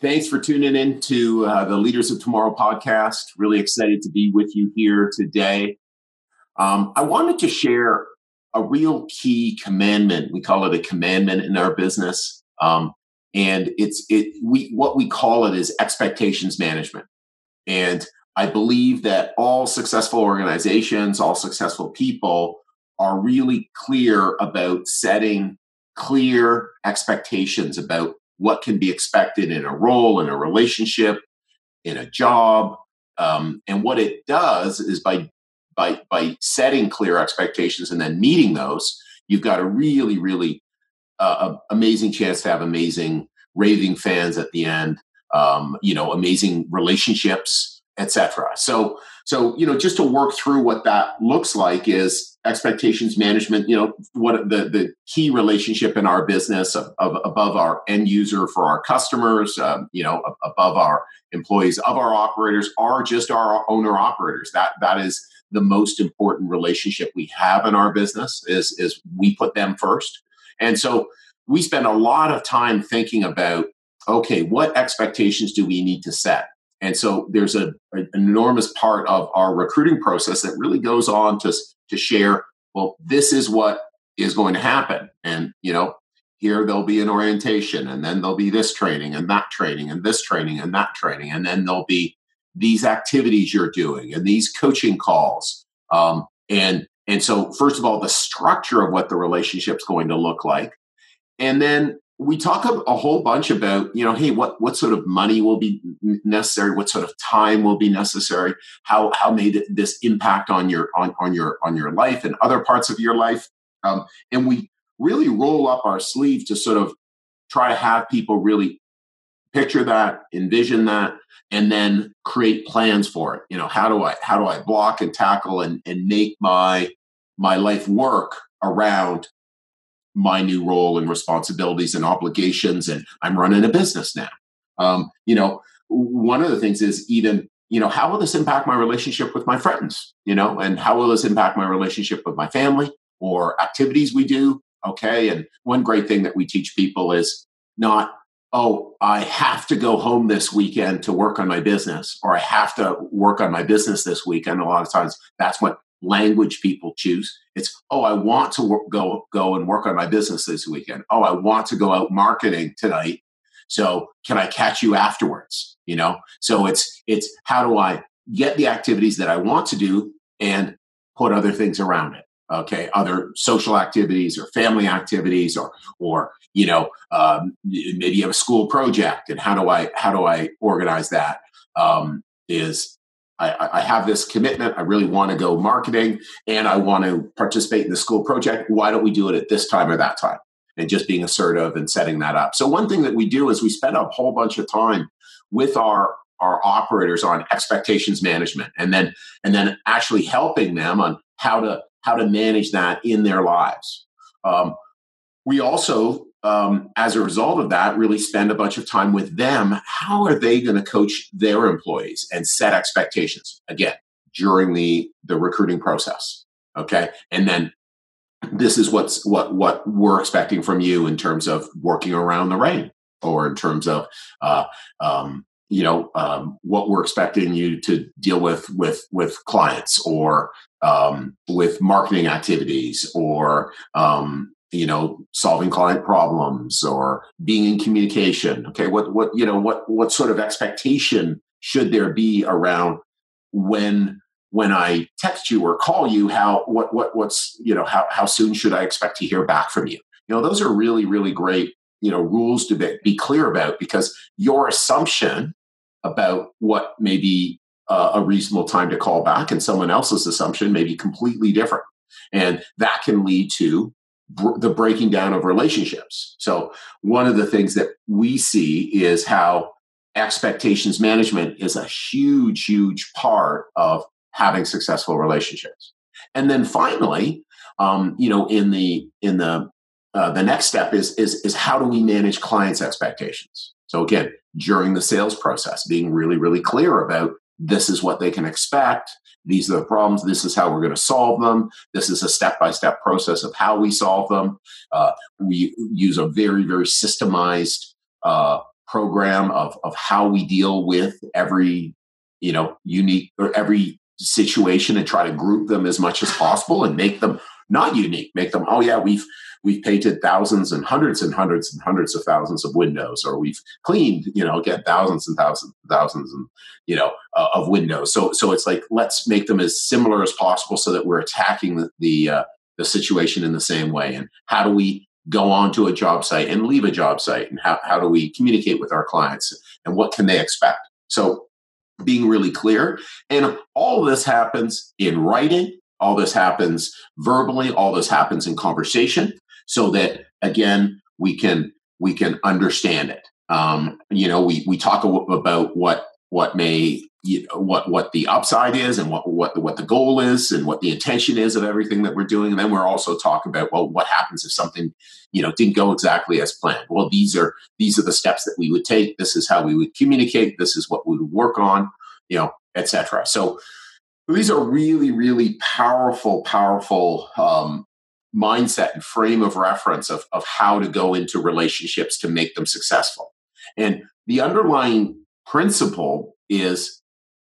Thanks for tuning in to uh, the Leaders of Tomorrow podcast. Really excited to be with you here today. Um, I wanted to share a real key commandment. We call it a commandment in our business, um, and it's it. We what we call it is expectations management. And I believe that all successful organizations, all successful people, are really clear about setting clear expectations about what can be expected in a role, in a relationship, in a job. Um, and what it does is by by by setting clear expectations and then meeting those, you've got a really really uh, amazing chance to have amazing raving fans at the end. Um, you know, amazing relationships, etc. So so you know, just to work through what that looks like is expectations management you know what the the key relationship in our business of, of above our end user for our customers um, you know above our employees of our operators are just our owner operators. That that is the most important relationship we have in our business is is we put them first. And so we spend a lot of time thinking about okay what expectations do we need to set and so there's a, an enormous part of our recruiting process that really goes on to to share, well, this is what is going to happen. And, you know, here there'll be an orientation and then there'll be this training and that training and this training and that training. And then there'll be these activities you're doing and these coaching calls. Um, and, and so first of all, the structure of what the relationship's going to look like. And then we talk a, whole bunch about you know hey what what sort of money will be necessary? What sort of time will be necessary? How how may this impact on your on on your on your life and other parts of your life? Um, and we really roll up our sleeve to sort of try to have people really picture that envision that and then create plans for it. You know how do i how do i block and tackle and and make my my life work around my new role and responsibilities and obligations and i'm running a business now. Um, you know one of the things is even you know how will this impact my relationship with my friends you know and how will this impact my relationship with my family or activities we do okay? And one great thing that we teach people is not oh i have to go home this weekend to work on my business or i have to work on my business this weekend. A lot of times that's what language people choose. It's oh, I want to work, go go and work on my business this weekend. Oh, I want to go out marketing tonight. So can I catch you afterwards? You know. So it's it's how do I get the activities that I want to do and put other things around it. Okay, other social activities or family activities or or you know um, maybe you have a school project and how do I how do I organize that? Um, is I, I, have this commitment. I really want to go marketing and I want to participate in the school project. Why don't we do it at this time or that time? And just being assertive and setting that up. So, one thing that we do is we spend a whole bunch of time with our our operators on expectations management and then and then actually helping them on how to how to manage that in their lives um, we also um, as a result of that, really spend a bunch of time with them. How are they going to coach their employees and set expectations again during the the recruiting process? Okay, and then this is what's what what we're expecting from you in terms of working around the rain, or in terms of uh, um, you know um, what we're expecting you to deal with with with clients or um, with marketing activities or um, you know solving client problems or being in communication. Okay what what you know what what sort of expectation should there be around when when i text you or call you how what what what's you know how how soon should i expect to hear back from you? You know those are really really great you know rules to be, be clear about because your assumption about what may be uh, a reasonable time to call back and someone else's assumption may be completely different. And that can lead to br- the breaking down of relationships. So one of the things that we see is how expectations management is a huge, huge part of having successful relationships. And then finally, um, you know, in the in the uh, the next step is is is how do we manage clients' expectations? So again, during the sales process, being really really clear about this is what they can expect. These are the problems. This is how we're going to solve them. This is a step by step process of how we solve them. Uh, we use a very very systemized uh, program of of how we deal with every you know unique or every situation and try to group them as much as possible and make them not unique make them oh yeah we've we've painted thousands and hundreds and hundreds and hundreds of thousands of windows or we've cleaned you know get thousands and thousands and thousands and you know uh, of windows. So so it's like let's make them as similar as possible so that we're attacking the the, uh, the situation in the same way. And how do we go on to a job site and leave a job site? And how, how do we communicate with our clients? And what can they expect? So being really clear. And all this happens in writing all this happens verbally all this happens in conversation so that again we can we can understand it. Um, you know we we talk about what what may you know, what what the upside is and what what what the goal is and what the intention is of everything that we're doing. And then we're also talking about well what happens if something you know didn't go exactly as planned? Well these are these are the steps that we would take. This is how we would communicate. This is what we would work on you know etc so these are really really powerful powerful um, mindset and frame of reference of, of how to go into relationships to make them successful. And the underlying principle is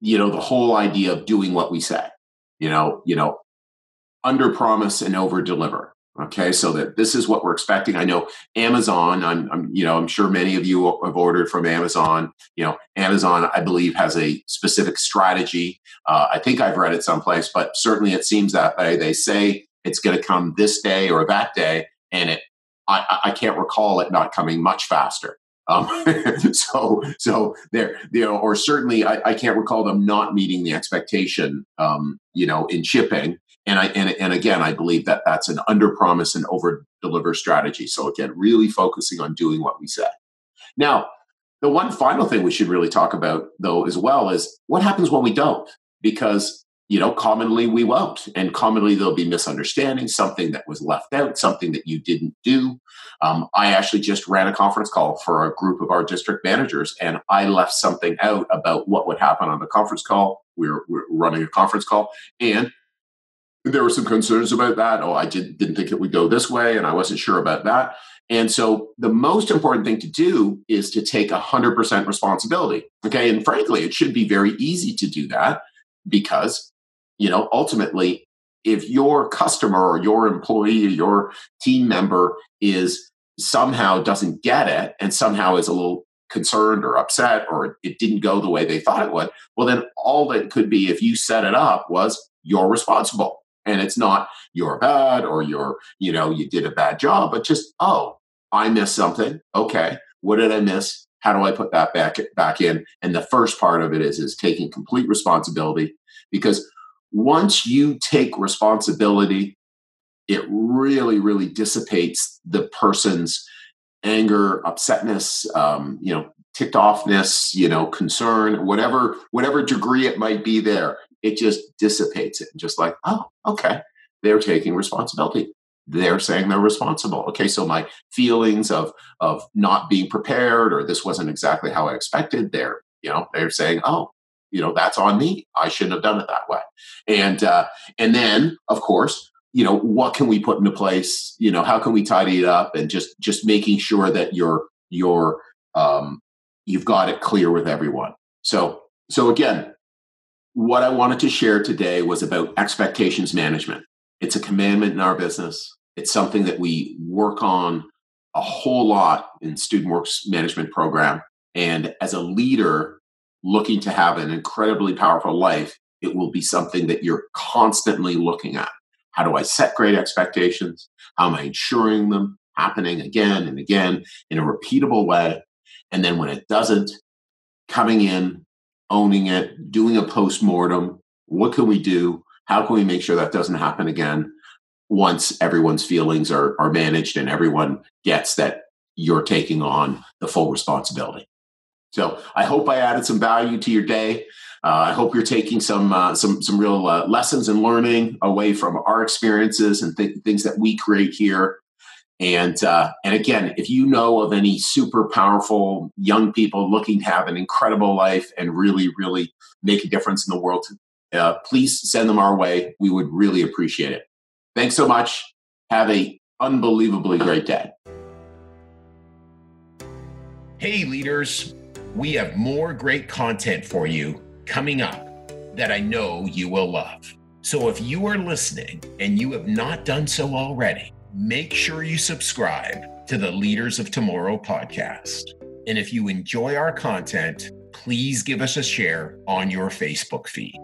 you know the whole idea of doing what we say you know you know under promise and over deliver okay so that this is what we're expecting. I know amazon I'm, I'm, you know i'm sure many of you have ordered from amazon. You know amazon i believe has a specific strategy. Uh, i think i've read it someplace but certainly it seems that way. They say it's going to come this day or that day and it I, I can't recall it not coming much faster. Um, so, so there, you know, or certainly I, I, can't recall them not meeting the expectation, um, you know, in shipping. And I, and, and again, I believe that that's an under promise and over deliver strategy. So again, really focusing on doing what we say. Now, the one final thing we should really talk about though, as well, is what happens when we don't, because you know, commonly we won't. And commonly there'll be misunderstanding, something that was left out, something that you didn't do. Um, I actually just ran a conference call for a group of our district managers, and I left something out about what would happen on the conference call. We were, we were running a conference call, and there were some concerns about that. Oh, I did, didn't think it would go this way, and I wasn't sure about that. And so the most important thing to do is to take 100% responsibility. Okay. And frankly, it should be very easy to do that because you know ultimately if your customer or your employee or your team member is somehow doesn't get it and somehow is a little concerned or upset or it didn't go the way they thought it would well then all that could be if you set it up was you're responsible and it's not you're bad or you're you know you did a bad job but just oh i missed something. Okay. What did i miss? How do i put that back back in? And the first part of it is is taking complete responsibility because once you take responsibility, it really, really dissipates the person's anger, upsetness, um, you know, ticked offness, you know, concern, whatever, whatever degree it might be there. It just dissipates it. Just like, oh, okay, they're taking responsibility. They're saying they're responsible. Okay, so my feelings of of not being prepared or this wasn't exactly how I expected, they're you know they're saying, oh, you know that's on me i shouldn't have done it that way and uh, and then of course you know what can we put into place you know how can we tidy it up and just just making sure that you're you're um, you've got it clear with everyone so so again what i wanted to share today was about expectations management it's a commandment in our business it's something that we work on a whole lot in student works management program and as a leader looking to have an incredibly powerful life, it will be something that you're constantly looking at. How do I set great expectations? How am I ensuring them happening again and again in a repeatable way? And then when it doesn't, coming in, owning it, doing a post mortem. What can we do? How can we make sure that doesn't happen again once everyone's feelings are, are managed and everyone gets that you're taking on the full responsibility? So I hope I added some value to your day. Uh, I hope you're taking some uh, some some real uh, lessons and learning away from our experiences and th- things that we create here. And uh, and again, if you know of any super powerful young people looking to have an incredible life and really really make a difference in the world, uh, please send them our way. We would really appreciate it. Thanks so much. Have a unbelievably great day. Hey leaders, we have more great content for you coming up that I know you will love. So if you are listening and you have not done so already, make sure you subscribe to the Leaders of Tomorrow podcast. And if you enjoy our content, please give us a share on your Facebook feed.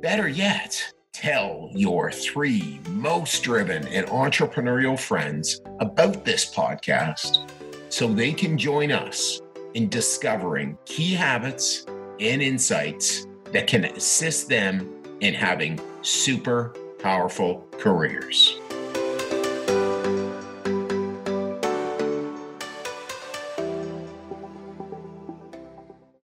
Better yet, tell your three most driven and entrepreneurial friends about this podcast so they can join us in discovering key habits and insights that can assist them in having super powerful careers.